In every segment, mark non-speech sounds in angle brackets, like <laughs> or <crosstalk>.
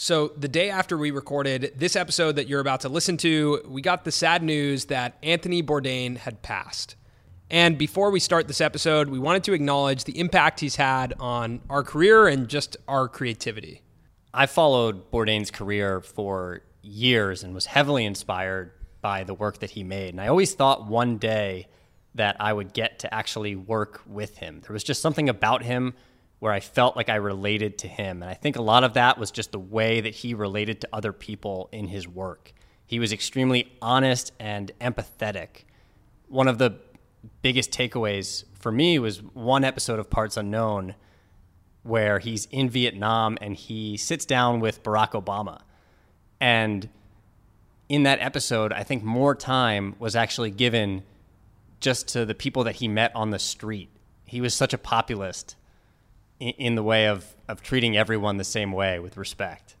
So, the day after we recorded this episode that you're about to listen to, we got the sad news that Anthony Bourdain had passed. And before we start this episode, we wanted to acknowledge the impact he's had on our career and just our creativity. I followed Bourdain's career for years and was heavily inspired by the work that he made. And I always thought one day that I would get to actually work with him. There was just something about him where I felt like I related to him. And I think a lot of that was just the way that he related to other people in his work. He was extremely honest and empathetic. One of the biggest takeaways for me was one episode of Parts Unknown where he's in Vietnam and he sits down with Barack Obama. And in that episode, I think more time was actually given just to the people that he met on the street. He was such a populist in, the way of, of treating everyone the same way with respect.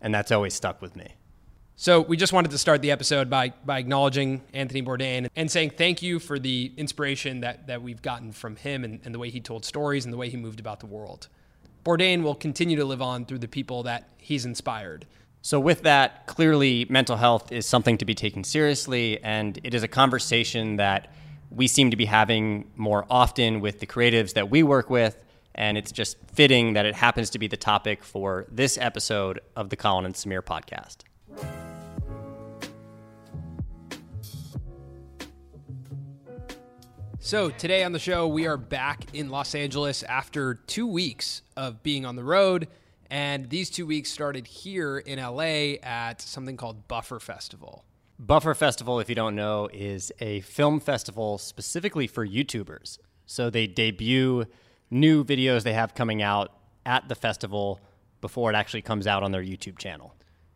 And that's always stuck with me. So we just wanted to start the episode by by acknowledging Anthony Bourdain and saying thank you for the inspiration that that we've gotten from him and, and the way he told stories and the way he moved about the world. Bourdain will continue to live on through the people that he's inspired. So, with that, clearly mental health is something to be taken seriously, and it is a conversation that we seem to be having more often with the creatives that we work with. And it's just fitting that it happens to be the topic for this episode of the Colin and Samir podcast. So, today on the show, we are back in Los Angeles after two weeks of being on the road. And these two weeks started here in LA at something called Buffer Festival. Buffer Festival, if you don't know, is a film festival specifically for YouTubers. So they debut new videos they have coming out at the festival before it actually comes out on their YouTube channel.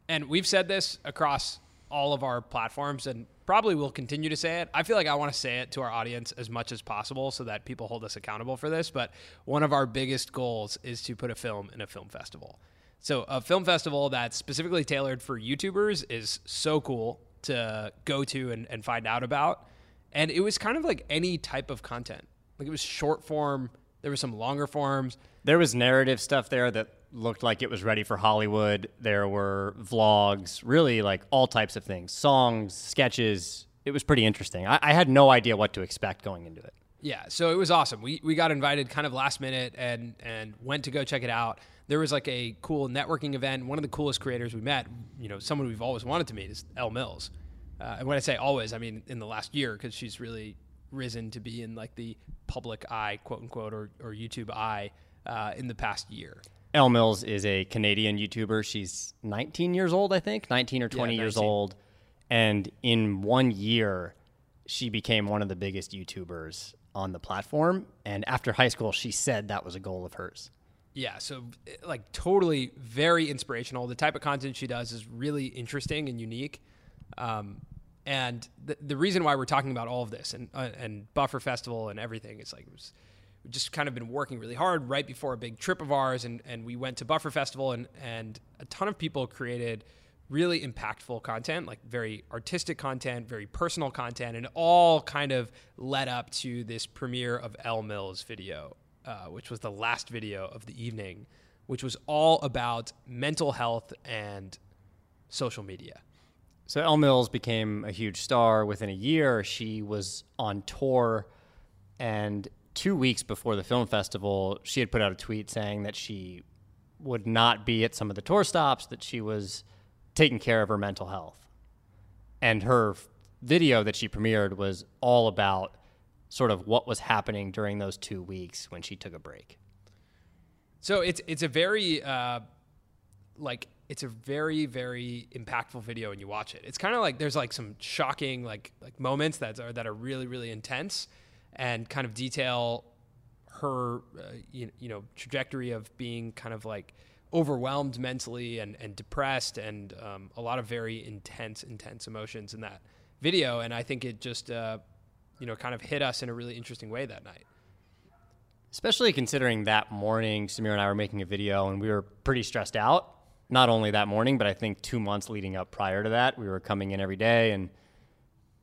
And we've said this across all of our platforms and probably will continue to say it. I feel like I want to say it to our audience as much as possible so that people hold us accountable for this. But one of our biggest goals is to put a film in a film festival. So, a film festival that's specifically tailored for YouTubers is so cool to go to and, and find out about. And it was kind of like any type of content. Like it was short form, there was some longer forms. There was narrative stuff there that looked like it was ready for Hollywood. There were vlogs, really like all types of things, songs, sketches. It was pretty interesting. I, I had no idea what to expect going into it. Yeah, so it was awesome. We we got invited kind of last minute and and went to go check it out. There was like a cool networking event. One of the coolest creators we met, you know, someone we've always wanted to meet is Elle Mills. Uh, and when I say always, I mean in the last year because she's really risen to be in like the public eye, quote unquote, or, or YouTube eye uh, in the past year. Elle Mills is a Canadian YouTuber. She's 19 years old, I think, 19 or 20 Yeah, years old. And in one year, she became one of the biggest YouTubers on the platform. And after high school, she said that was a goal of hers. Yeah, so like totally very inspirational. The type of content she does is really interesting and unique. Um, and the, the reason why we're talking about all of this and uh, and Buffer Festival and everything is like was we've just kind of been working really hard right before a big trip of ours. And and we went to Buffer Festival and and a ton of people created really impactful content like very artistic content very personal content. And all kind of led up to this premiere of Elle Mills video uh, which was the last video of the evening which was all about mental health and social media So Elle Mills became a huge star within a year. She was on tour, and two weeks before the film festival, she had put out a tweet saying that she would not be at some of the tour stops, that she was taking care of her mental health. And her video that she premiered was all about sort of what was happening during those two weeks when she took a break. So it's it's a very uh, like it's a very very impactful video when you watch it. It's kind of like there's like some shocking like like moments that are that are really really intense and kind of detail her uh, you, you know trajectory of being kind of like overwhelmed mentally and and depressed and um, a lot of very intense intense emotions in that video and I think it just uh, you know kind of hit us in a really interesting way that night. Especially considering that morning, Samir and I were making a video and we were pretty stressed out. Not only that morning, but I think two months leading up prior to that, we were coming in every day and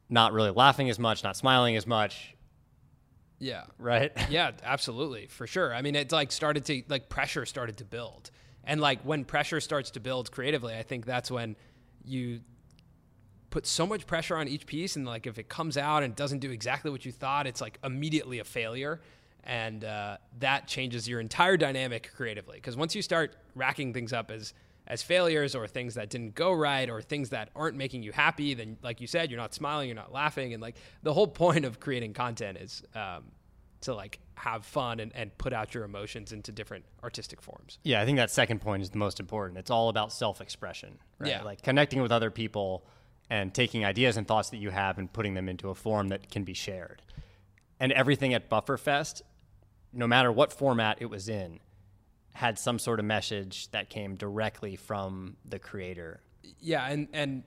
not really laughing as much, not smiling as much, Yeah. right? <laughs> yeah, absolutely, for sure. I mean, it's like started to like pressure started to build, And like when pressure starts to build creatively, I think that's when you put so much pressure on each piece and like if it comes out and doesn't do exactly what you thought it's like immediately a failure and uh, that changes your entire dynamic creatively because once you start racking things up as as failures or things that didn't go right or things that aren't making you happy then like you said you're not smiling you're not laughing and like the whole point of creating content is um, to like have fun and, and put out your emotions into different artistic forms Yeah, I think that second point is the most important. It's all about self-expression, right? Yeah. Like connecting with other people and taking ideas and thoughts that you have and putting them into a form that can be shared. And everything at Bufferfest, no matter what format it was in, had some sort of message that came directly from the creator. yeah and and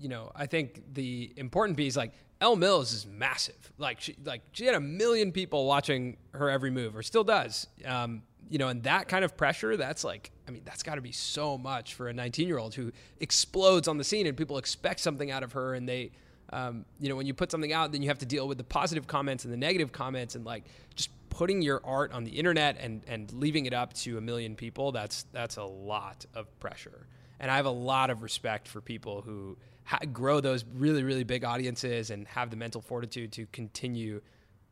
you know i think the important piece like Elle Mills is massive like she like she had a million people watching her every move or still does um you know and that kind of pressure that's like i mean that's got to be so much for a 19 year old who explodes on the scene and people expect something out of her and they um, you know when you put something out then you have to deal with the positive comments and the negative comments and like just putting your art on the internet and and leaving it up to a million people that's that's a lot of pressure and I have a lot of respect for people who ha- grow those really, really big audiences and have the mental fortitude to continue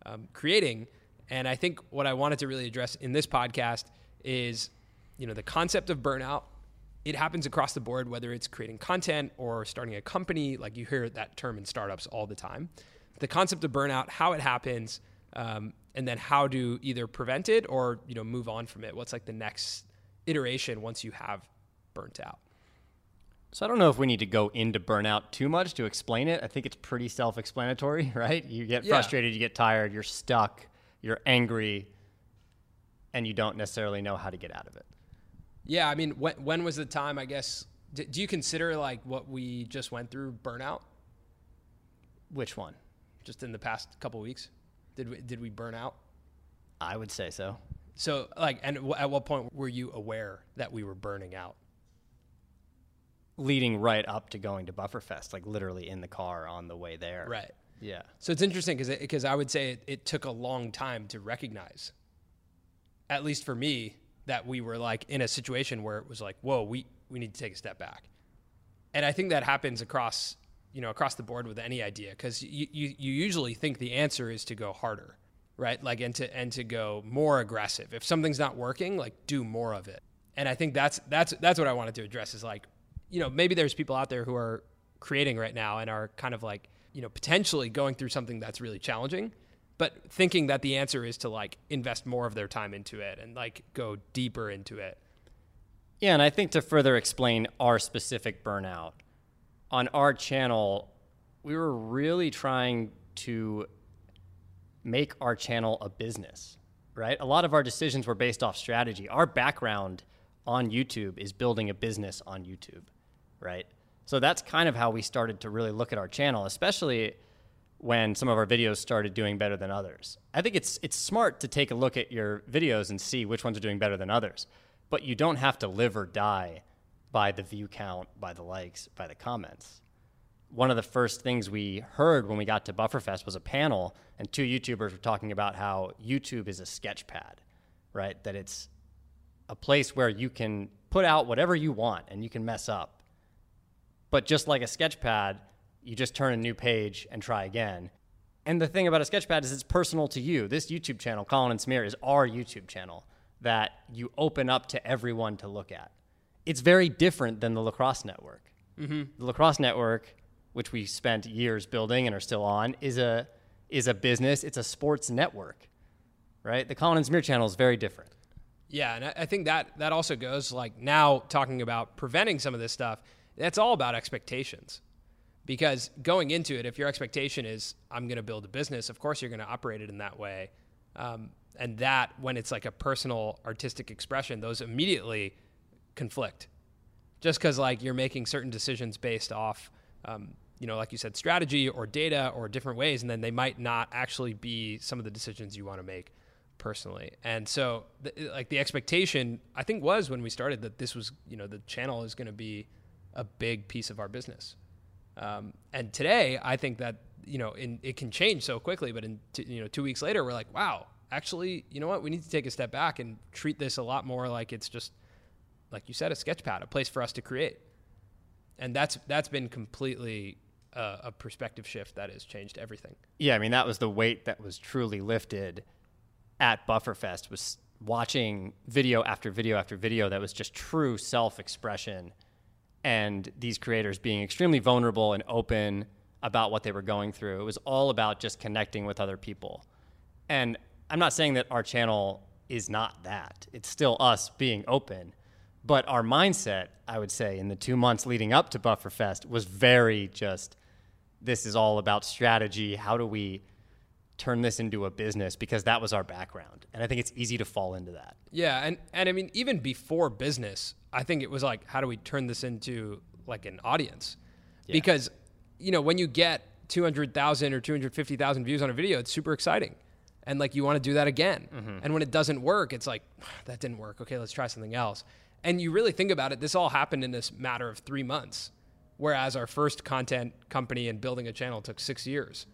um, creating. And I think what I wanted to really address in this podcast is, you know, the concept of burnout. It happens across the board, whether it's creating content or starting a company. Like you hear that term in startups all the time. The concept of burnout, how it happens, um, and then how to either prevent it or you know move on from it. What's like the next iteration once you have burnt out? So I don't know if we need to go into burnout too much to explain it. I think it's pretty self-explanatory, <laughs> right? You get Yeah. frustrated, you get tired, you're stuck, you're angry, and you don't necessarily know how to get out of it. Yeah, I mean, when when was the time? I guess. D- do you consider like what we just went through burnout? Which one? Just in the past couple weeks, did we did we burn out? I would say so. So like, and w- at what point were you aware that we were burning out? Leading right up to going to Bufferfest, like literally in the car on the way there. Right. Yeah. So it's interesting because because I would say it, it took a long time to recognize, at least for me, that we were like in a situation where it was like, whoa, we we need to take a step back, and I think that happens across you know across the board with any idea because you, you you usually think the answer is to go harder, right? Like and to and to go more aggressive. If something's not working, like do more of it. And I think that's that's that's what I wanted to address is like, you know, maybe there's people out there who are creating right now and are kind of like, you know, potentially going through something that's really challenging, but thinking that the answer is to like invest more of their time into it and like go deeper into it. Yeah, and I think to further explain our specific burnout, on our channel, we were really trying to make our channel a business, right? A lot of our decisions were based off strategy. Our background on YouTube is building a business on YouTube, right? So that's kind of how we started to really look at our channel, especially when some of our videos started doing better than others. I think it's it's smart to take a look at your videos and see which ones are doing better than others, but you don't have to live or die by the view count, by the likes, by the comments. One of the first things we heard when we got to Bufferfest was a panel, and two YouTubers were talking about how YouTube is a sketch pad, right? That it's a place where you can put out whatever you want and you can mess up. But just like a sketch pad, you just turn a new page and try again. And the thing about a sketch pad is it's personal to you. This YouTube channel, Colin and Samir, is our YouTube channel that you open up to everyone to look at. It's very different than the Lacrosse Network. Mm-hmm. The Lacrosse Network, which we spent years building and are still on, is a is a business. It's a sports network, right? The Colin and Samir channel is very different. Yeah, and I, I think that that also goes like now talking about preventing some of this stuff. That's all about expectations. Because going into it, if your expectation is I'm going to build a business, of course you're going to operate it in that way. Um, and that when it's like a personal artistic expression, those immediately conflict. Just because like you're making certain decisions based off, um, you know, like you said, strategy or data or different ways, and then they might not actually be some of the decisions you want to make personally. And so, the, like the expectation, I think was when we started that this was, you know, the channel is going to be a big piece of our business. Um, and today, I think that you know, in, it can change so quickly. But in t- you know, two weeks later, we're like, wow, actually, you know what? We need to take a step back and treat this a lot more like it's just like you said, a sketch pad, a place for us to create. And that's that's been completely uh, a perspective shift that has changed everything. Yeah, I mean that was the weight that was truly lifted at Bufferfest was watching video after video after video that was just true self-expression and these creators being extremely vulnerable and open about what they were going through. It was all about just connecting with other people. And I'm not saying that our channel is not that. It's still us being open. But our mindset, I would say, in the two months leading up to Bufferfest was very just this is all about strategy. How do we turn this into a business? Because that was our background. And I think it's easy to fall into that. Yeah, and and I mean even before business, I think it was like how do we turn this into like an audience? Yeah. Because you know, when you get 200,000 or 250,000 views on a video, it's super exciting. And like you want to do that again. Mm-hmm. And when it doesn't work, it's like that didn't work. Okay, let's try something else. And you really think about it, this all happened in this matter of 3 months. Whereas our first content company and building a channel took 6 years.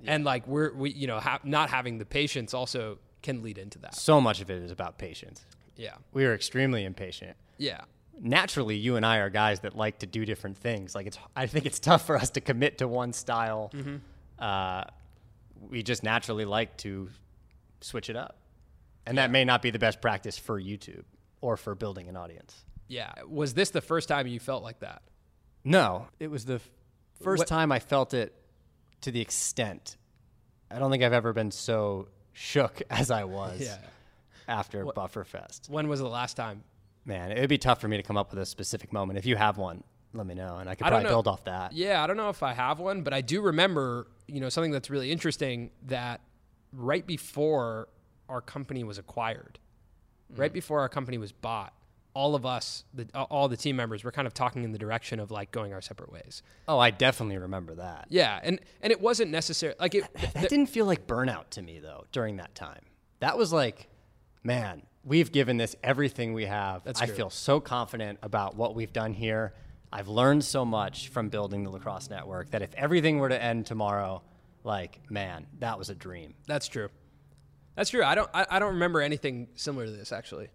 Yeah. And like we're we you know, ha- not having the patience also can lead into that. So much of it is about patience. Yeah. We are extremely impatient. Yeah. Naturally, you and I are guys that like to do different things. Like it's, I think it's tough for us to commit to one style. Mm-hmm. Uh, we just naturally like to switch it up, and yeah. that may not be the best practice for YouTube or for building an audience. Yeah. Was this the first time you felt like that? No, it was the f- first what? time I felt it to the extent. I don't think I've ever been so shook <laughs> as I was yeah. after what, Bufferfest. When was the last time? Man, it would be tough for me to come up with a specific moment. If you have one, let me know, and I could probably build off that. Yeah, I don't know if I have one, but I do remember, you know, something that's really interesting that right before our company was acquired, mm. right before our company was bought, all of us, the, all the team members, were kind of talking in the direction of like going our separate ways. Oh, I definitely remember that. Yeah, and and it wasn't necessary. Like it, that, that didn't feel like burnout to me though during that time. That was like, man, we've given this everything we have. That's I feel so confident about what we've done here. I've learned so much from building the lacrosse network that if everything were to end tomorrow, like man, that was a dream. That's true. That's true. I don't. I, I don't remember anything similar to this actually.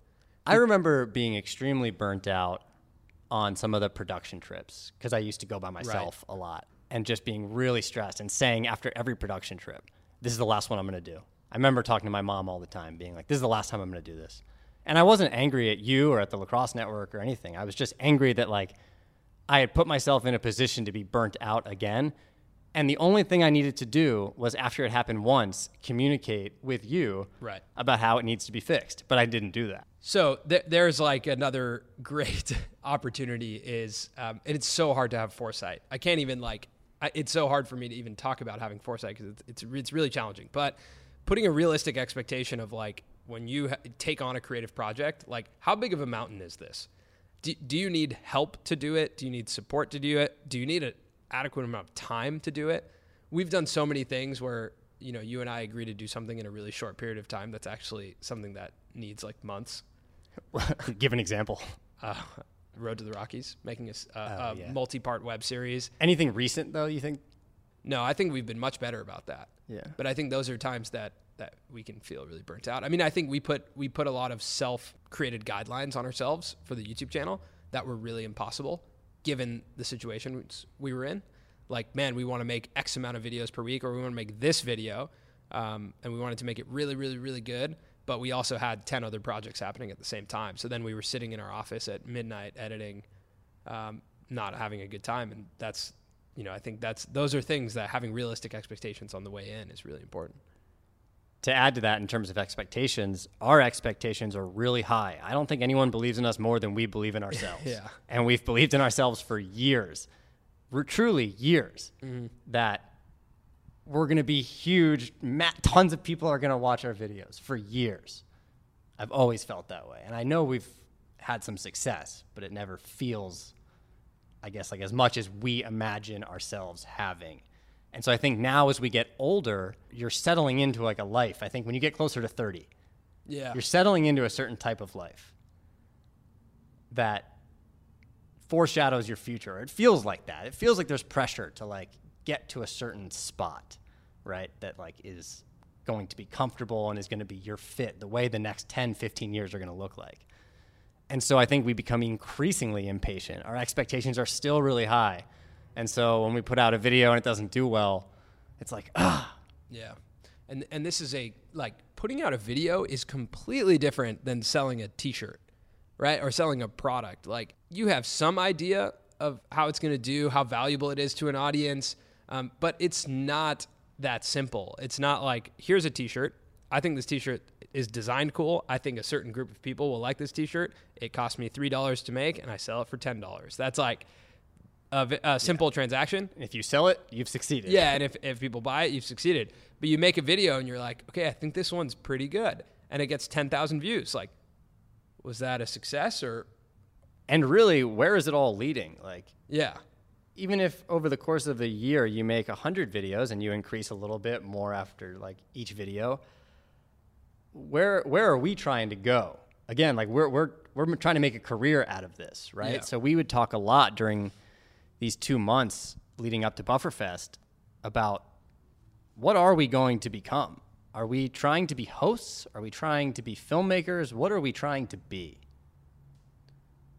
I remember being extremely burnt out on some of the production trips because I used to go by myself right. a lot and just being really stressed and saying after every production trip, this is the last one I'm going to do. I remember talking to my mom all the time, being like, this is the last time I'm going to do this. And I wasn't angry at you or at the lacrosse network or anything. I was just angry that like I had put myself in a position to be burnt out again and the only thing I needed to do was, after it happened once, communicate with you right. about how it needs to be fixed. But I didn't do that. So th- there's like another <laughs> great opportunity is, um, and it's so hard to have foresight. I can't even like, I, it's so hard for me to even talk about having foresight because it's, it's, it's really challenging. But putting a realistic expectation of like when you ha- take on a creative project, like how big of a mountain is this? Do, do you need help to do it? Do you need support to do it? Do you need a adequate amount of time to do it. We've done so many things where you know you and I agree to do something in a really short period of time. That's actually something that needs like months. <laughs> Give an example. Uh, Road to the Rockies, making a, uh, oh, yeah. multi-part web series. Anything recent though? You think? No, I think we've been much better about that. Yeah. But I think those are times that that we can feel really burnt out. I mean, I think we put we put a lot of self-created guidelines on ourselves for the YouTube channel that were really impossible given the situation we were in. Like, man, we want to make X amount of videos per week, or we want to make this video, um, and we wanted to make it really, really, really good. But we also had 10 other projects happening at the same time. So then we were sitting in our office at midnight editing, um, not having a good time. And that's, you know, I think that's, those are things that having realistic expectations on the way in is really important to add to that in terms of expectations, our expectations are really high. I don't think anyone believes in us more than we believe in <laughs> ourselves. yeah. And we've believed in ourselves for years, we're truly years, mm-hmm. that we're going to be huge. Tons of people are going to watch our videos for years. I've always felt that way. And I know we've had some success, but it never feels, I guess, like as much as we imagine ourselves having. And so I think now as we get older, you're settling into like a life. I think when you get closer to 30, yeah. You're settling into a certain type of life that foreshadows your future. It feels like that. It feels like there's pressure to like get to a certain spot, right? That like is going to be comfortable and is going to be your fit, the way the next 10, 15 years are going to look like. And so I think we become increasingly impatient. Our expectations are still really high. And so when we put out a video and it doesn't do well, it's like, ah. Yeah. And and this is a like putting out a video is completely different than selling a t-shirt, right? Or selling a product. Like you have some idea of how it's going to do, how valuable it is to an audience, um, but it's not that simple. It's not like here's a t-shirt. I think this t-shirt is designed cool. I think a certain group of people will like this t-shirt. It cost me $3 to make and I sell it for $10. That's like a, a simple transaction. If you sell it, you've succeeded. Yeah, and if, if people buy it, you've succeeded. But you make a video and you're like, okay, I think this one's pretty good. And it gets 10,000 views. Like, was that a success or? And really, where is it all leading? Like, Yeah. even if over the course of a year you make 100 videos and you increase a little bit more after like each video where where are we trying to go again like we're we're we're trying to make a career out of this right Yeah. so we would talk a lot during these 2 months leading up to Bufferfest about what are we going to become are we trying to be hosts are we trying to be filmmakers what are we trying to be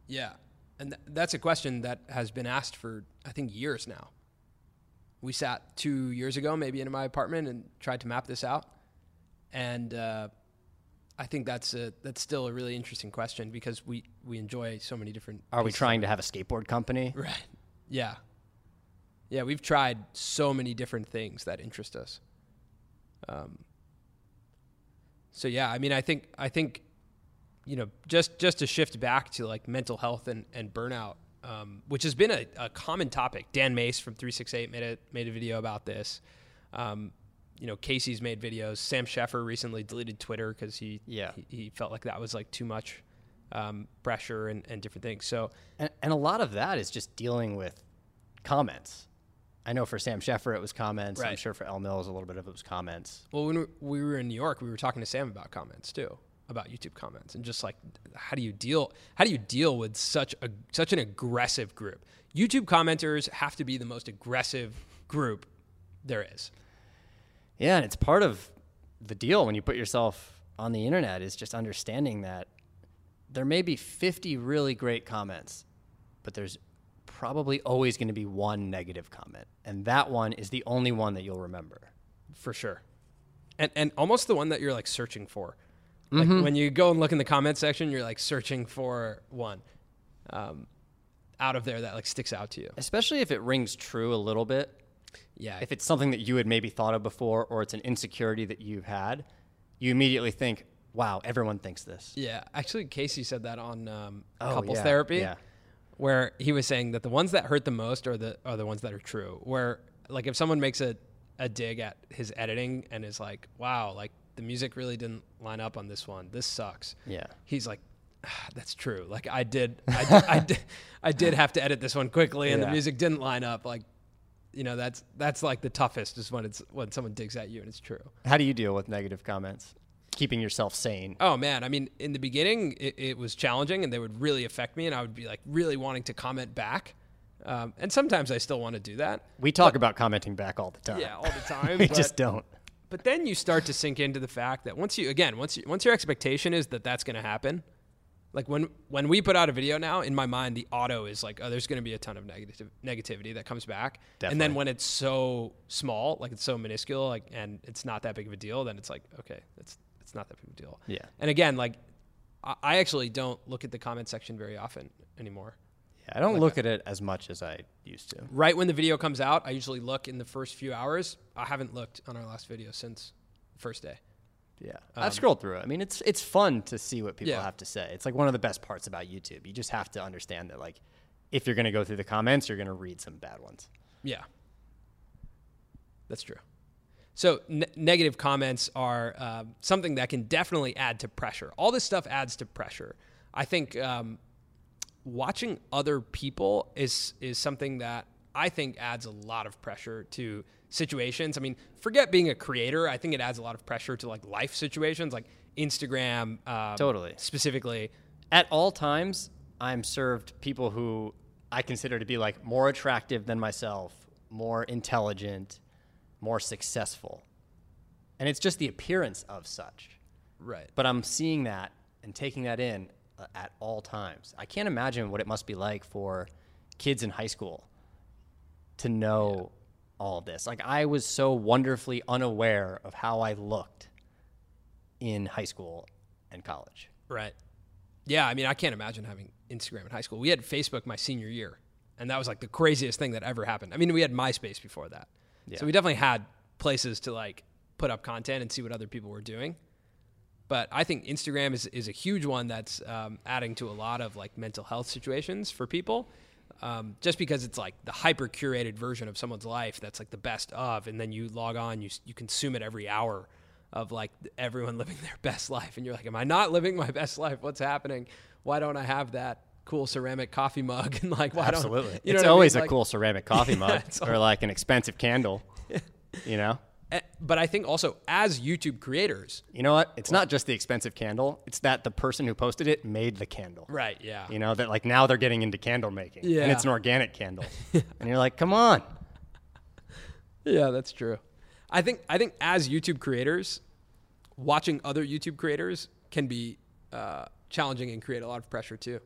Yeah. And th- that's a question that has been asked for, I think, years now. We sat two years ago, maybe in my apartment, and tried to map this out. And uh, I think that's a, that's still a really interesting question because we, we enjoy so many different. are we trying to have a skateboard company Right. Yeah. Yeah, we've tried so many different things that interest us. Um, so yeah, I mean, I think I think, you know, just just to shift back to like mental health and and burnout, um, which has been a, a common topic. Dan Mace from three six eight made a made a video about this. Um, you know, Casey's made videos. Sam Sheffer recently deleted Twitter because he, Yeah. he he felt like that was like too much um, pressure and, and different things. So And, and a lot of that is just dealing with comments. I know for Sam Sheffer it was comments. I'm sure for Elle Mills a little bit of it was comments. Well, when we were in New York, we were talking to Sam about comments too, about YouTube comments, and just like how do you deal how do you deal with such a such an aggressive group? YouTube commenters have to be the most aggressive group there is. Yeah, and it's part of the deal when you put yourself on the internet is just understanding that there may be 50 really great comments, but there's probably always going to be one negative comment, and that one is the only one that you'll remember. for sure. And and almost the one that you're like searching for. Like when you go and look in the comment section, you're like searching for one um, out of there that like sticks out to you. Especially if it rings true a little bit. Yeah, if it's something that you had maybe thought of before or it's an insecurity that you've had, you immediately think, wow, everyone thinks this. yeah. Actually, Casey said that on um, Oh, couples yeah, therapy. yeah. where he was saying that the ones that hurt the most are the are the ones that are true. Where like if someone makes a a dig at his editing and is like, "Wow, like the music really didn't line up on this one. This sucks." Yeah. He's like, ah, "That's true. Like I did, I, did- I did, <laughs> I did have to edit this one quickly, and the music didn't line up. Like, you know, that's that's like the toughest is when it's when someone digs at you and it's true. How do you deal with negative comments? Keeping yourself sane. Oh man, I mean, in the beginning, it, it was challenging, and they would really affect me, and I would be like really wanting to comment back. Um, and sometimes I still want to do that. We talk about commenting back all the time. Yeah, all the <laughs> time. we but, just don't. but then you start to sink into the fact that once you again, once you, once your expectation is that that's going to happen, like when when we put out a video now, in my mind, the auto is like, oh, there's going to be a ton of negative negativity that comes back. And then when it's so small, like it's so minuscule, like and it's not that big of a deal, then it's like, okay, it's it's not that big of a deal. Yeah. And again, like I- I actually don't look at the comment section very often anymore. Yeah, I don't look at it as much as I used to. Right when the video comes out, I usually look in the first few hours. I haven't looked on our last video since the first day. Yeah. Um, I've scrolled through it. I mean, it's it's fun to see what people Yeah. have to say. It's like one of the best parts about YouTube. You just have to understand that like if you're going to go through the comments, you're going to read some bad ones. Yeah, that's true. So ne- negative comments are um, something that can definitely add to pressure. All this stuff adds to pressure. I think um, watching other people is is something that I think adds a lot of pressure to situations. I mean, forget being a creator. I think it adds a lot of pressure to like life situations, like Instagram, um, Totally. specifically. At all times, I'm served people who I consider to be like more attractive than myself, more intelligent, more successful. And it's just the appearance of such. Right. But I'm seeing that and taking that in. uh, at all times. I can't imagine what it must be like for kids in high school to know all of this. Like I was so wonderfully unaware of how I looked in high school and college. Right. Yeah, I mean, I can't imagine having Instagram in high school. We had Facebook my senior year, and that was like the craziest thing that ever happened. I mean, we had MySpace before that. Yeah. So we definitely had places to like put up content and see what other people were doing. But I think Instagram is, is a huge one that's um, adding to a lot of like mental health situations for people. Um, just because it's like the hyper curated version of someone's life that's like the best of, and then you log on, you you consume it every hour of like everyone <laughs> living their best life, and you're like, am I not living my <laughs> best life? What's happening? Why don't I have that cool ceramic coffee mug? <laughs> And like, why Absolutely. don't you know it's what I mean? always a Like- cool ceramic coffee <laughs> mug it's or like an expensive candle. <laughs> you know? Eh, But I think also as YouTube creators, You know what? It's not just the expensive candle. It's that the person who posted it made the candle. right? Yeah, You know, that like now they're getting into candle making. Yeah. And it's an organic candle. and you're like, come on. Yeah, that's true. I think I think as YouTube creators, watching other YouTube creators can be uh, challenging and create a lot of pressure too.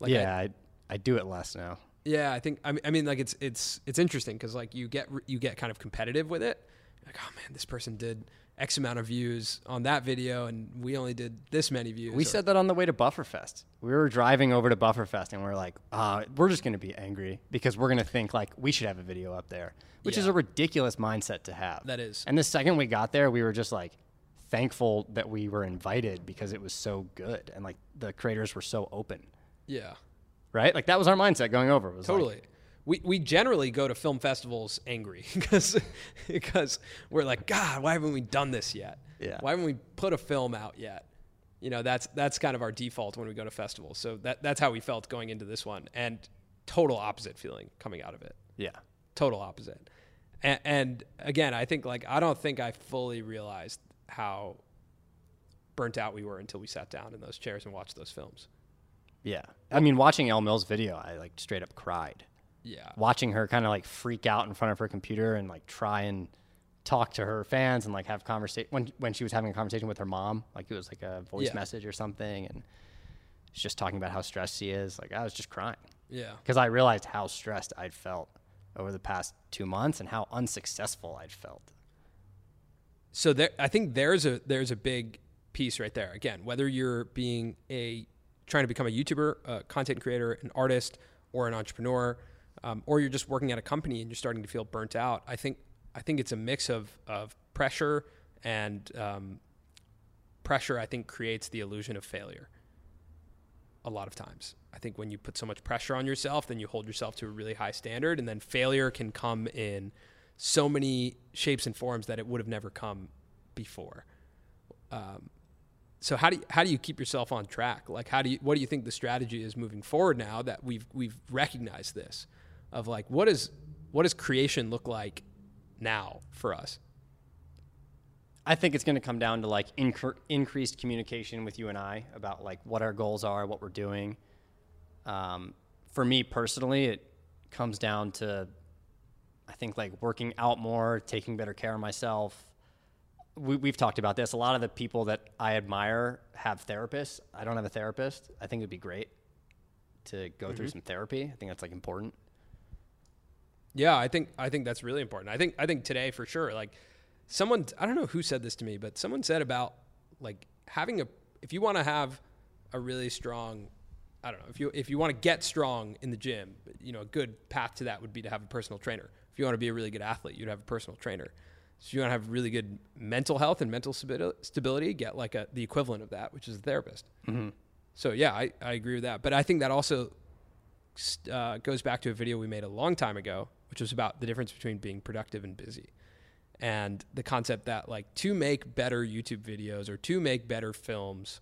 Like yeah, I, I do it less now. yeah. I think I mean, I mean like it's it's it's interesting because like you get you get kind of competitive with it. Like oh man, this person did X amount of views on that video, and we only did this many views. We or- said that on the way to Bufferfest. We were driving over to Bufferfest and we are like, uh, we're just going to be angry because we're going to think like we should have a video up there, which is a ridiculous mindset to have. That is. And the second we got there, we were just like thankful that we were invited because it was so good and like the creators were so open, yeah. right? Like that was our mindset going over. Was like, Totally. we, we generally go to film festivals angry <laughs> because because we're like, God, why haven't we done this yet? Yeah. Why haven't we put a film out yet? You know, that's that's kind of our default when we go to festivals. So that that's how we felt going into this one, and total opposite feeling coming out of it. yeah. Total opposite. And, and again, I think like I don't think I fully realized how burnt out we were until we sat down in those chairs and watched those films. Yeah. I mean, watching Elle Mills video, I like straight up cried. Yeah. watching her kind of like freak out in front of her computer and like try and talk to her fans and like have conversation when when she was having a conversation with her mom like it was like a voice Yeah. message or something and she's just talking about how stressed she is like i was just crying Yeah. because i realized how stressed i'd felt over the past two months and how unsuccessful i'd felt so there i think there's a there's a big piece right there again whether you're being a trying to become a youtuber a content creator an artist or an entrepreneur um, or you're just working at a company and you're starting to feel burnt out i think i think it's a mix of of pressure and um, pressure i think creates the illusion of failure a lot of times. I think when you put so much pressure on yourself then you hold yourself to a really high standard and then failure can come in so many shapes and forms that it would have never come before. Um, so how do you, how do you keep yourself on track? Like how do you what do you think the strategy is moving forward now that we've we've recognized this of like what is what does creation look like now for us? I think it's going to come down to like incre- increased communication with you and I about like what our goals are, what we're doing. Um, for me personally, it comes down to I think like working out more, taking better care of myself. We, we've talked about this. A lot of the people that I admire have therapists. I don't have a therapist. I think it'd be great to go through mm-hmm. some therapy. I think that's like important. Yeah, I think I think that's really important. I think I think today for sure like someone I don't know who said this to me, but someone said about like having a if you want to have a really strong I don't know, if you if you want to get strong in the gym, you know, a good path to that would be to have a personal trainer. If you want to be a really good athlete, you'd have a personal trainer. So you want to have really good mental health and mental stability, get like a the equivalent of that, which is a therapist. So yeah, I, I agree with that. But I think that also uh, goes back to a video we made a long time ago, which was about the difference between being productive and busy, and the concept that like to make better YouTube videos or to make better films,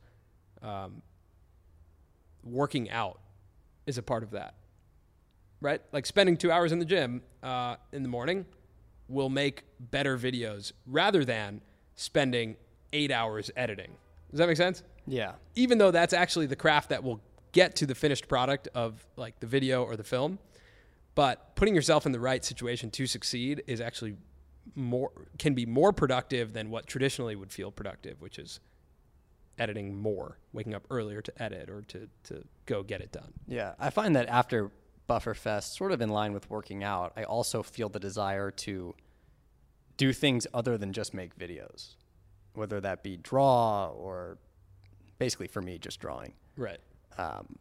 um, working out is a part of that, right? Like spending two hours in the gym uh, in the morning will make better videos rather than spending eight hours editing. Does that make sense? Yeah. even though that's actually the craft that will get to the finished product of like the video or the film but putting yourself in the right situation to succeed is actually more can be more productive than what traditionally would feel productive which is editing more, waking up earlier to edit or to to go get it done. Yeah, I find that after Bufferfest, sort of in line with working out, I also feel the desire to do things other than just make videos, whether that be draw or basically for me just drawing. Right. Um,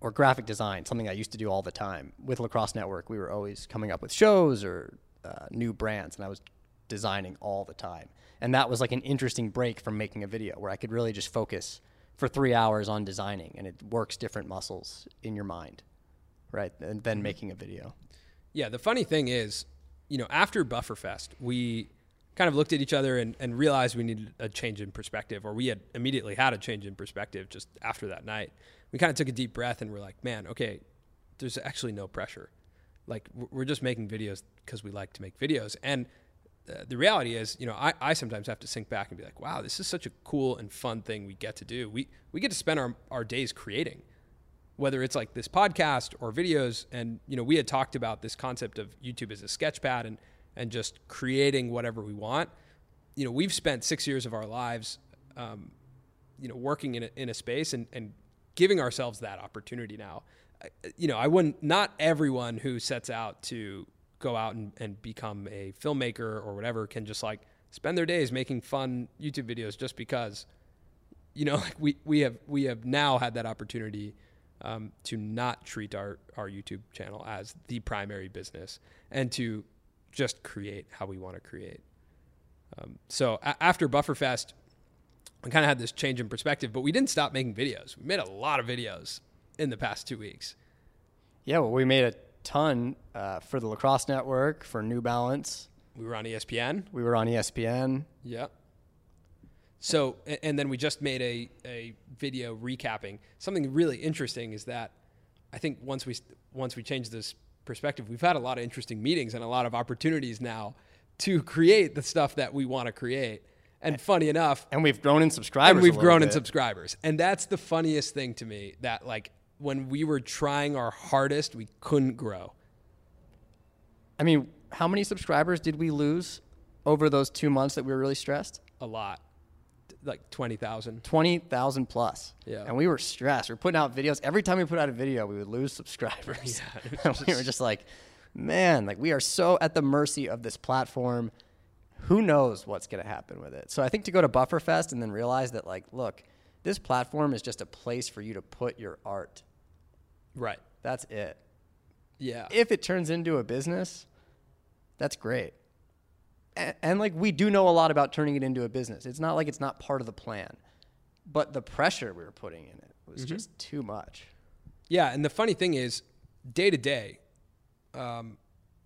or graphic design, something I used to do all the time. With Lacrosse Network, we were always coming up with shows or uh, new brands, and I was designing all the time. And that was like an interesting break from making a video where I could really just focus for three hours on designing, and it works different muscles in your mind, right? And then making a video. Yeah, the funny thing is, you know, after Bufferfest, we kind of looked at each other and, and realized we needed a change in perspective, or we had immediately had a change in perspective just after that night. We kind of took a deep breath and we're like, man, okay, there's actually no pressure. Like, we're just making videos because we like to make videos. And uh, the reality is, you know, I, I sometimes have to sink back and be like, wow, this is such a cool and fun thing we get to do. We, we get to spend our, our days creating whether it's like this podcast or videos and you know we had talked about this concept of youtube as a sketchpad and and just creating whatever we want. You know, we've spent six years of our lives, um, you know, working in a, in a space and, and giving ourselves that opportunity now. You know, I wouldn't, not everyone who sets out to go out and, and become a filmmaker or whatever can just like spend their days making fun YouTube videos just because, you know, <laughs> like we, we have, we have now had that opportunity um, to not treat our, our YouTube channel as the primary business and to just create how we want to create. Um, so a- after Bufferfest, we kind of had this change in perspective, but we didn't stop making videos. We made a lot of videos in the past two weeks. Yeah, well, we made a ton uh, for the Lacrosse Network, for New Balance. We were on ESPN. We were on ESPN. Yeah. So, and then we just made a, a video recapping. Something really interesting is that I think once we once we changed this perspective, we've had a lot of interesting meetings and a lot of opportunities now to create the stuff that we want to create. And funny enough, and we've grown in subscribers. And we've grown bit. in subscribers, and that's the funniest thing to me. That like when we were trying our hardest, we couldn't grow. I mean, how many subscribers did we lose over those two months that we were really stressed? A lot like 20,000. 20,000 plus. Yeah. And we were stressed. We are putting out videos. Every time we put out a video, we would lose subscribers. <laughs> Yeah, <laughs> and we were just like, man, like we are so at the mercy of this platform. Who knows what's going to happen with it? So I think to go to Bufferfest and then realize that, like, look, this platform is just a place for you to put your art. Right. That's it. Yeah. If it turns into a business, that's great and, and like we do know a lot about turning it into a business. It's not like it's not part of the plan, but the pressure we were putting in it was mm-hmm. just too much. Yeah, and the funny thing is, day to day, um,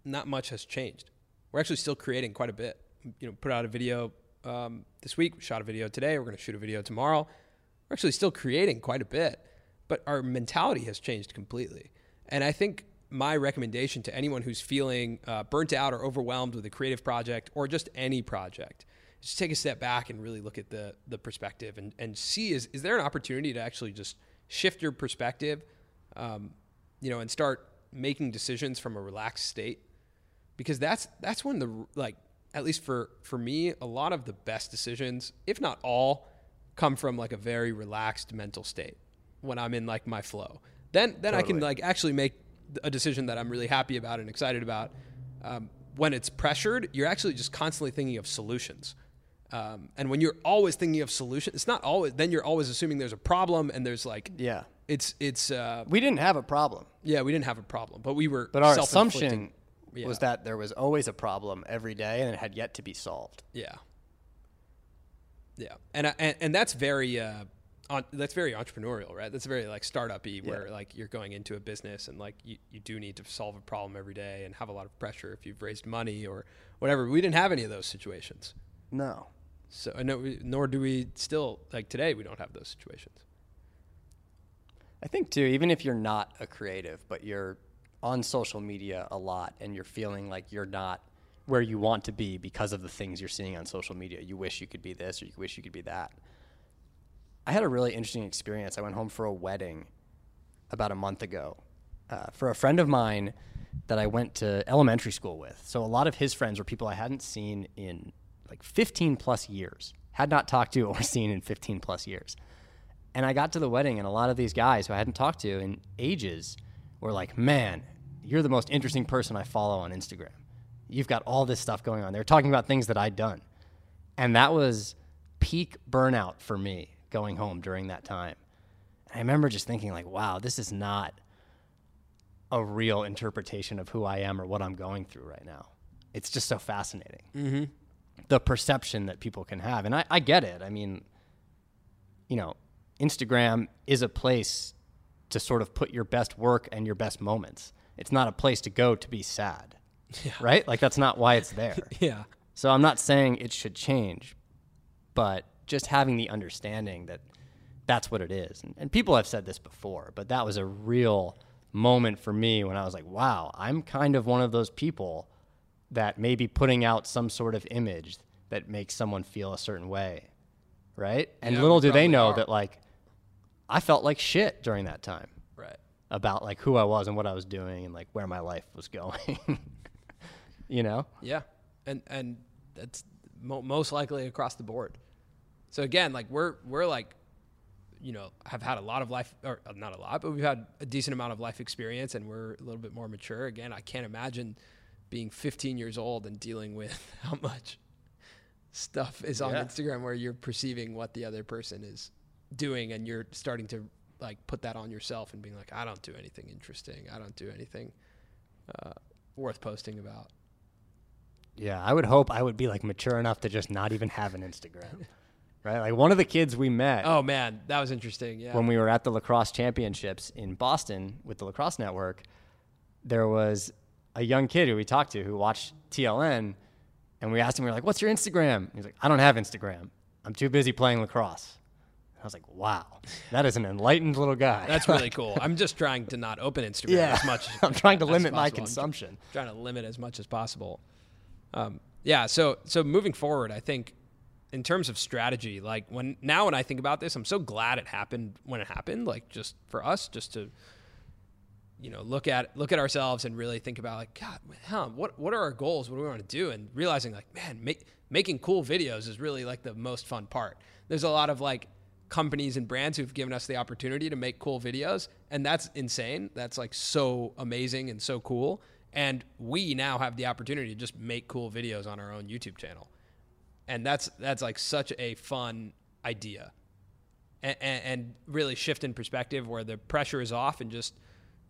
not much has changed. We're actually still creating quite a bit. You know, put out a video um, this week, shot a video today. We're going to shoot a video tomorrow. We're actually still creating quite a bit, but our mentality has changed completely. And I think my recommendation to anyone who's feeling uh, burnt out or overwhelmed with a creative project or just any project just take a step back and really look at the the perspective and, and see is, is there an opportunity to actually just shift your perspective um, you know and start making decisions from a relaxed state because that's that's when the like at least for for me a lot of the best decisions if not all come from like a very relaxed mental state when i'm in like my flow then then totally. i can like actually make a decision that I'm really happy about and excited about. Um, when it's pressured, you're actually just constantly thinking of solutions. Um, and when you're always thinking of solutions, it's not always. Then you're always assuming there's a problem, and there's like yeah, it's it's. Uh, we didn't have a problem. Yeah, we didn't have a problem, but we were. But our assumption yeah. was that there was always a problem every day, and it had yet to be solved. Yeah. Yeah, and and, and that's very uh, on, that's very entrepreneurial, right? That's very like startup-y where yeah. like you're going into a business and like you, you do need to solve a problem every day and have a lot of pressure if you've raised money or whatever. We didn't have any of those situations. No. So no, nor do we still like today. We don't have those situations. I think too, even if you're not a creative, but you're on social media a lot and you're feeling like you're not where you want to be because of the things you're seeing on social media. You wish you could be this or you wish you could be that I had a really interesting experience. I went home for a wedding about a month ago uh, for a friend of mine that I went to elementary school with. So a lot of his friends were people I hadn't seen in like 15 plus years. had not talked to or <laughs> seen in 15 plus years. And I got to the wedding, and a lot of these guys who I hadn't talked to in ages were like, man, you're the most interesting person I follow on Instagram. You've got all this stuff going on. They're talking about things that I'd done. And that was peak burnout for me going home during that time. And I remember just thinking, like, wow, this is not a real interpretation of who I am or what I'm going through right now. It's just so fascinating. Mm-hmm. The perception that people can have. And I, I get it. I mean, you know, Instagram is a place to sort of put your best work and your best moments. It's not a place to go to be sad. <laughs> Yeah. Right? Like that's not why it's there. <laughs> yeah. So I'm not saying it should change, but just having the understanding that that's what it is. And, and, people have said this before, but that was a real moment for me when I was like, wow, I'm kind of one of those people that may be putting out some sort of image that makes someone feel a certain way. Right. And yeah, little do they know are. that, like, I felt like shit during that time. Right. About like who I was and what I was doing and like where my life was going. <laughs> you know? Yeah. And and that's mo- most likely across the board. So again, like we're we're like you know, have had a lot of life or uh, not a lot, but we've had a decent amount of life experience and we're a little bit more mature. Again, I can't imagine being 15 years old and dealing with <laughs> how much stuff is on yeah. Instagram where you're perceiving what the other person is doing and you're starting to like put that on yourself and being like i don't do anything interesting i don't do anything uh, worth posting about yeah i would hope i would be like mature enough to just not even have an instagram <laughs> right like one of the kids we met oh man that was interesting yeah when we were at the lacrosse championships in boston with the lacrosse network there was a young kid who we talked to who watched tln and we asked him we were like what's your instagram he's like i don't have instagram i'm too busy playing lacrosse I was like, wow, that is an enlightened little guy. <laughs> That's really <laughs> cool. I'm just trying to not open Instagram yeah. as much. <laughs> I'm trying to limit my consumption. trying to limit as much as possible. Um, yeah. So so moving forward, I think in terms of strategy, like when now when I think about this, I'm so glad it happened when it happened. Like just for us, just to you know look at look at ourselves and really think about like God, huh, what what are our goals? What do we want to do? And realizing like, man, make, making cool videos is really like the most fun part. There's a lot of like companies and brands who've given us the opportunity to make cool videos. And that's insane. That's like so amazing and so cool. And we now have the opportunity to just make cool videos on our own YouTube channel. And that's that's like such a fun idea. And, and, really shift in perspective where the pressure is off and just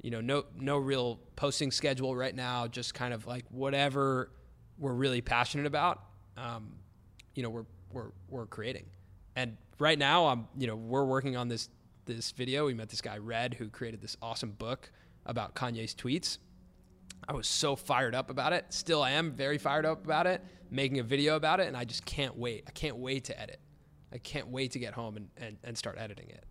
you know no no real posting schedule right now just kind of like whatever we're really passionate about um, you know we're we're we're creating and right now I'm you know we're working on this this video. We met this guy Red who created this awesome book about Kanye's tweets. I was so fired up about it. Still I am very fired up about it, making a video about it, and I just can't wait. I can't wait to edit. I can't wait to get home and, and, and start editing it.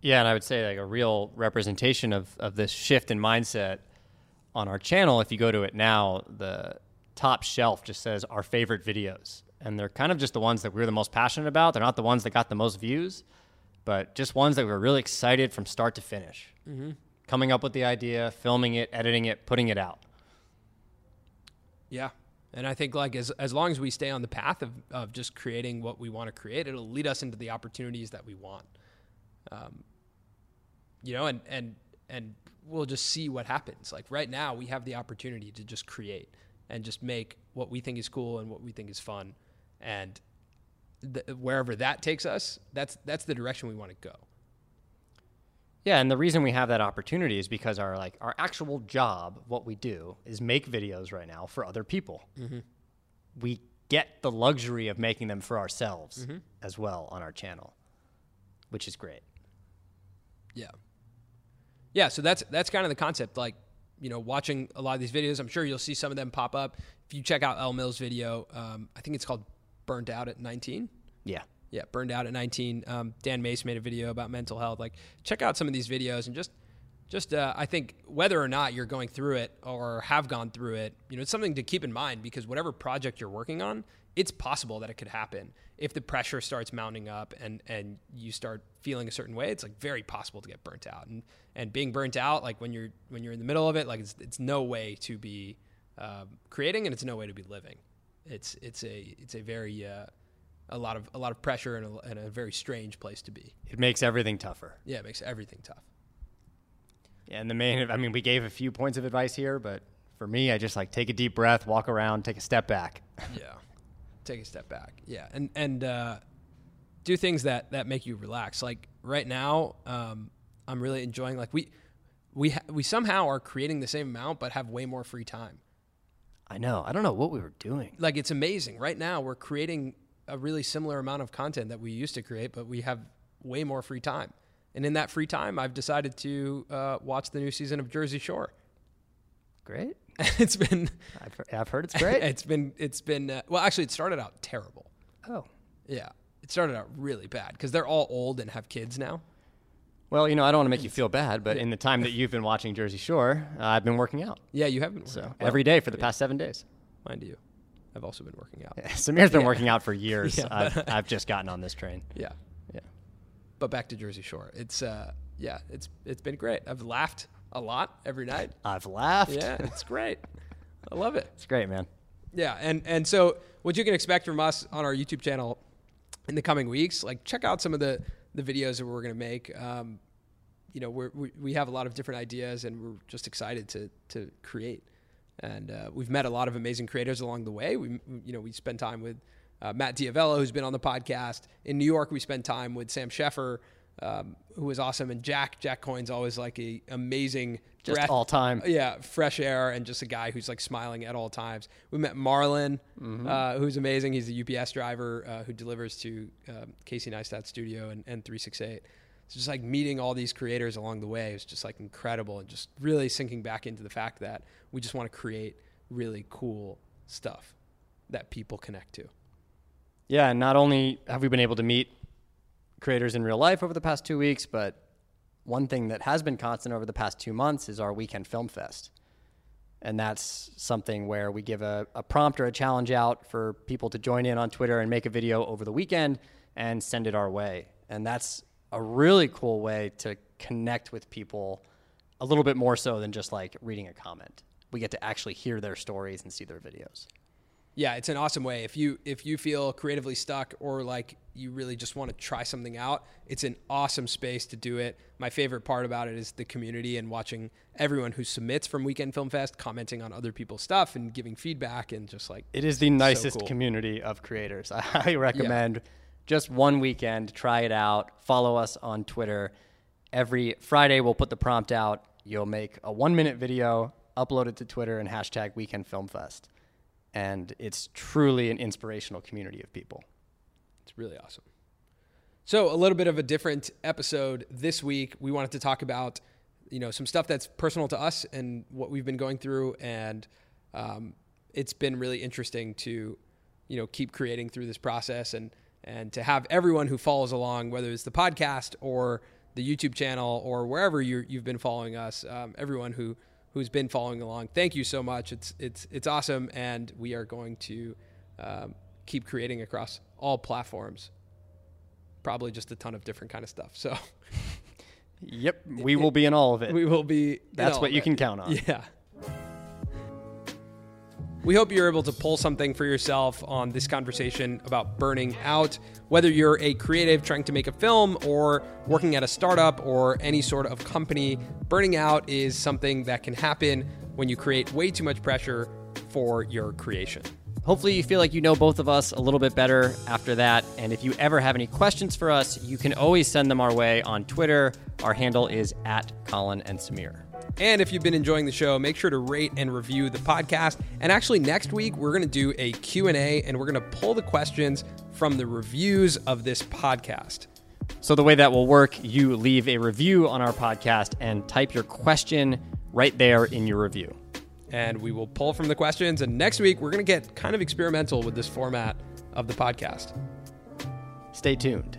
Yeah, and I would say like a real representation of, of this shift in mindset on our channel, if you go to it now, the top shelf just says our favorite videos and they're kind of just the ones that we're the most passionate about. They're not the ones that got the most views, but just ones that we were really excited from start to finish. Mm-hmm. Coming up with the idea, filming it, editing it, putting it out. Yeah. And I think like as as long as we stay on the path of, of just creating what we want to create, it'll lead us into the opportunities that we want. Um, you know, and and and we'll just see what happens. Like right now, we have the opportunity to just create and just make what we think is cool and what we think is fun and wherever that takes us, that's that's the direction we want to go. Yeah, and the reason we have that opportunity is because our like our actual job, what we do, is make videos right now for other people. Mm-hmm. We get the luxury of making them for ourselves mm-hmm. as well on our channel, which is great. Yeah. Yeah, so that's that's kind of the concept. Like, you know, watching a lot of these videos, I'm sure you'll see some of them pop up. If you check out Elle Mills' video, um, I think it's called burned out at 19. Yeah. Yeah, burned out at 19. Um, Dan Mace made a video about mental health. Like, check out some of these videos and just, just uh, I think whether or not you're going through it or have gone through it, you know, it's something to keep in mind because whatever project you're working on, it's possible that it could happen if the pressure starts mounting up and and you start feeling a certain way. It's like very possible to get burnt out and and being burnt out, like when you're when you're in the middle of it, like it's it's no way to be um, creating and it's no way to be living it's it's a it's a very uh, a lot of a lot of pressure and a, and a very strange place to be. It makes everything tougher. Yeah, it makes everything tough. Yeah, and the main, I mean, we gave a few points of advice here, but for me, I just like take a deep breath, walk around, take a step back. <laughs> yeah, take a step back. Yeah, and and uh, do things that that make you relax. Like right now, um, I'm really enjoying. Like we we ha- we somehow are creating the same amount, but have way more free time. I know. I don't know what we were doing. Like it's amazing. Right now, we're creating a really similar amount of content that we used to create, but we have way more free time. And in that free time, I've decided to uh, watch the new season of Jersey Shore. Great. <laughs> it's been. I've, heard, I've heard it's great. <laughs> it's been. It's been. Uh, well, actually, it started out terrible. oh. Yeah, it started out really bad because they're all old and have kids now. Well, you know, I don't want to make you feel bad, but in the time that you've been watching Jersey Shore, uh, I've been working out. Yeah, you have been. So out. every day for the past seven days. mind you, I've also been working out. <laughs> Samir's been working out for years. <laughs> Yeah. I've, <laughs> I've just gotten on this train. Yeah, Yeah. but back to Jersey Shore. It's uh, yeah, it's it's been great. I've laughed a lot every night. I've laughed. Yeah, it's great. I love it. It's great, man. Yeah, and and so what you can expect from us on our YouTube channel in the coming weeks, like check out some of the the videos that we're going to make. Um, you know, we're, we we have a lot of different ideas, and we're just excited to to create. And uh, we've met a lot of amazing creators along the way. We you know we spend time with uh, Matt D'Avella, who's been on the podcast in New York. We spend time with Sam Sheffer. Um, who was awesome and Jack Jack Coyne's always like a amazing Just breath- all time. yeah, fresh air and just a guy who's like smiling at all times. We met Marlon, uh, who's amazing. He's a UPS driver uh, who delivers to um, Casey Neistat Studio and, and 368. It's just like meeting all these creators along the way is just like incredible and just really sinking back into the fact that we just want to create really cool stuff that people connect to. Yeah, and not only have we been able to meet creators in real life over the past two weeks, but one thing that has been constant over the past two months is our weekend film fest. And that's something where we give a, a prompt or a challenge out for people to join in on Twitter and make a video over the weekend and send it our way. And that's a really cool way to connect with people a little bit more so than just like reading a comment. We get to actually hear their stories and see their videos. yeah, it's an awesome way. If you if you feel creatively stuck or like you really just want to try something out, it's an awesome space to do it. My favorite part about it is the community and watching everyone who submits from Weekend Film Fest commenting on other people's stuff and giving feedback and just like It is the nicest cool. community of creators. <laughs> I highly recommend just one weekend, try it out. Follow us on Twitter. Every Friday, we'll put the prompt out. You'll make a one minute video, upload it to Twitter, and hashtag Weekend Film Fest. And it's truly an inspirational community of people. It's really awesome. So, a little bit of a different episode this week. We wanted to talk about, you know, some stuff that's personal to us and what we've been going through, and um, it's been really interesting to, you know, keep creating through this process and and to have everyone who follows along, whether it's the podcast or the YouTube channel or wherever you you've been following us, um, everyone who who's been following along, thank you so much. It's it's it's awesome, and we are going to um, keep creating across all platforms. Probably just a ton of different kind of stuff. So <laughs> Yep, we <laughs> will be in all of it. we will be. That's what you it. can count on. <laughs> Yeah. We hope you're able to pull something for yourself on this conversation about burning out. Whether you're a creative trying to make a film or working at a startup or any sort of company, burning out is something that can happen when you create way too much pressure for your creation. Hopefully, you feel like you know both of us a little bit better after that. And if you ever have any questions for us, you can always send them our way on Twitter. Our handle is at Colin and Samir. And if you've been enjoying the show, make sure to rate and review the podcast. And actually next week we're going to do a Q&A and we're going to pull the questions from the reviews of this podcast. So, the way that will work, you leave a review on our podcast and type your question right there in your review. And we will pull from the questions and next week we're going to get kind of experimental with this format of the podcast. Stay tuned.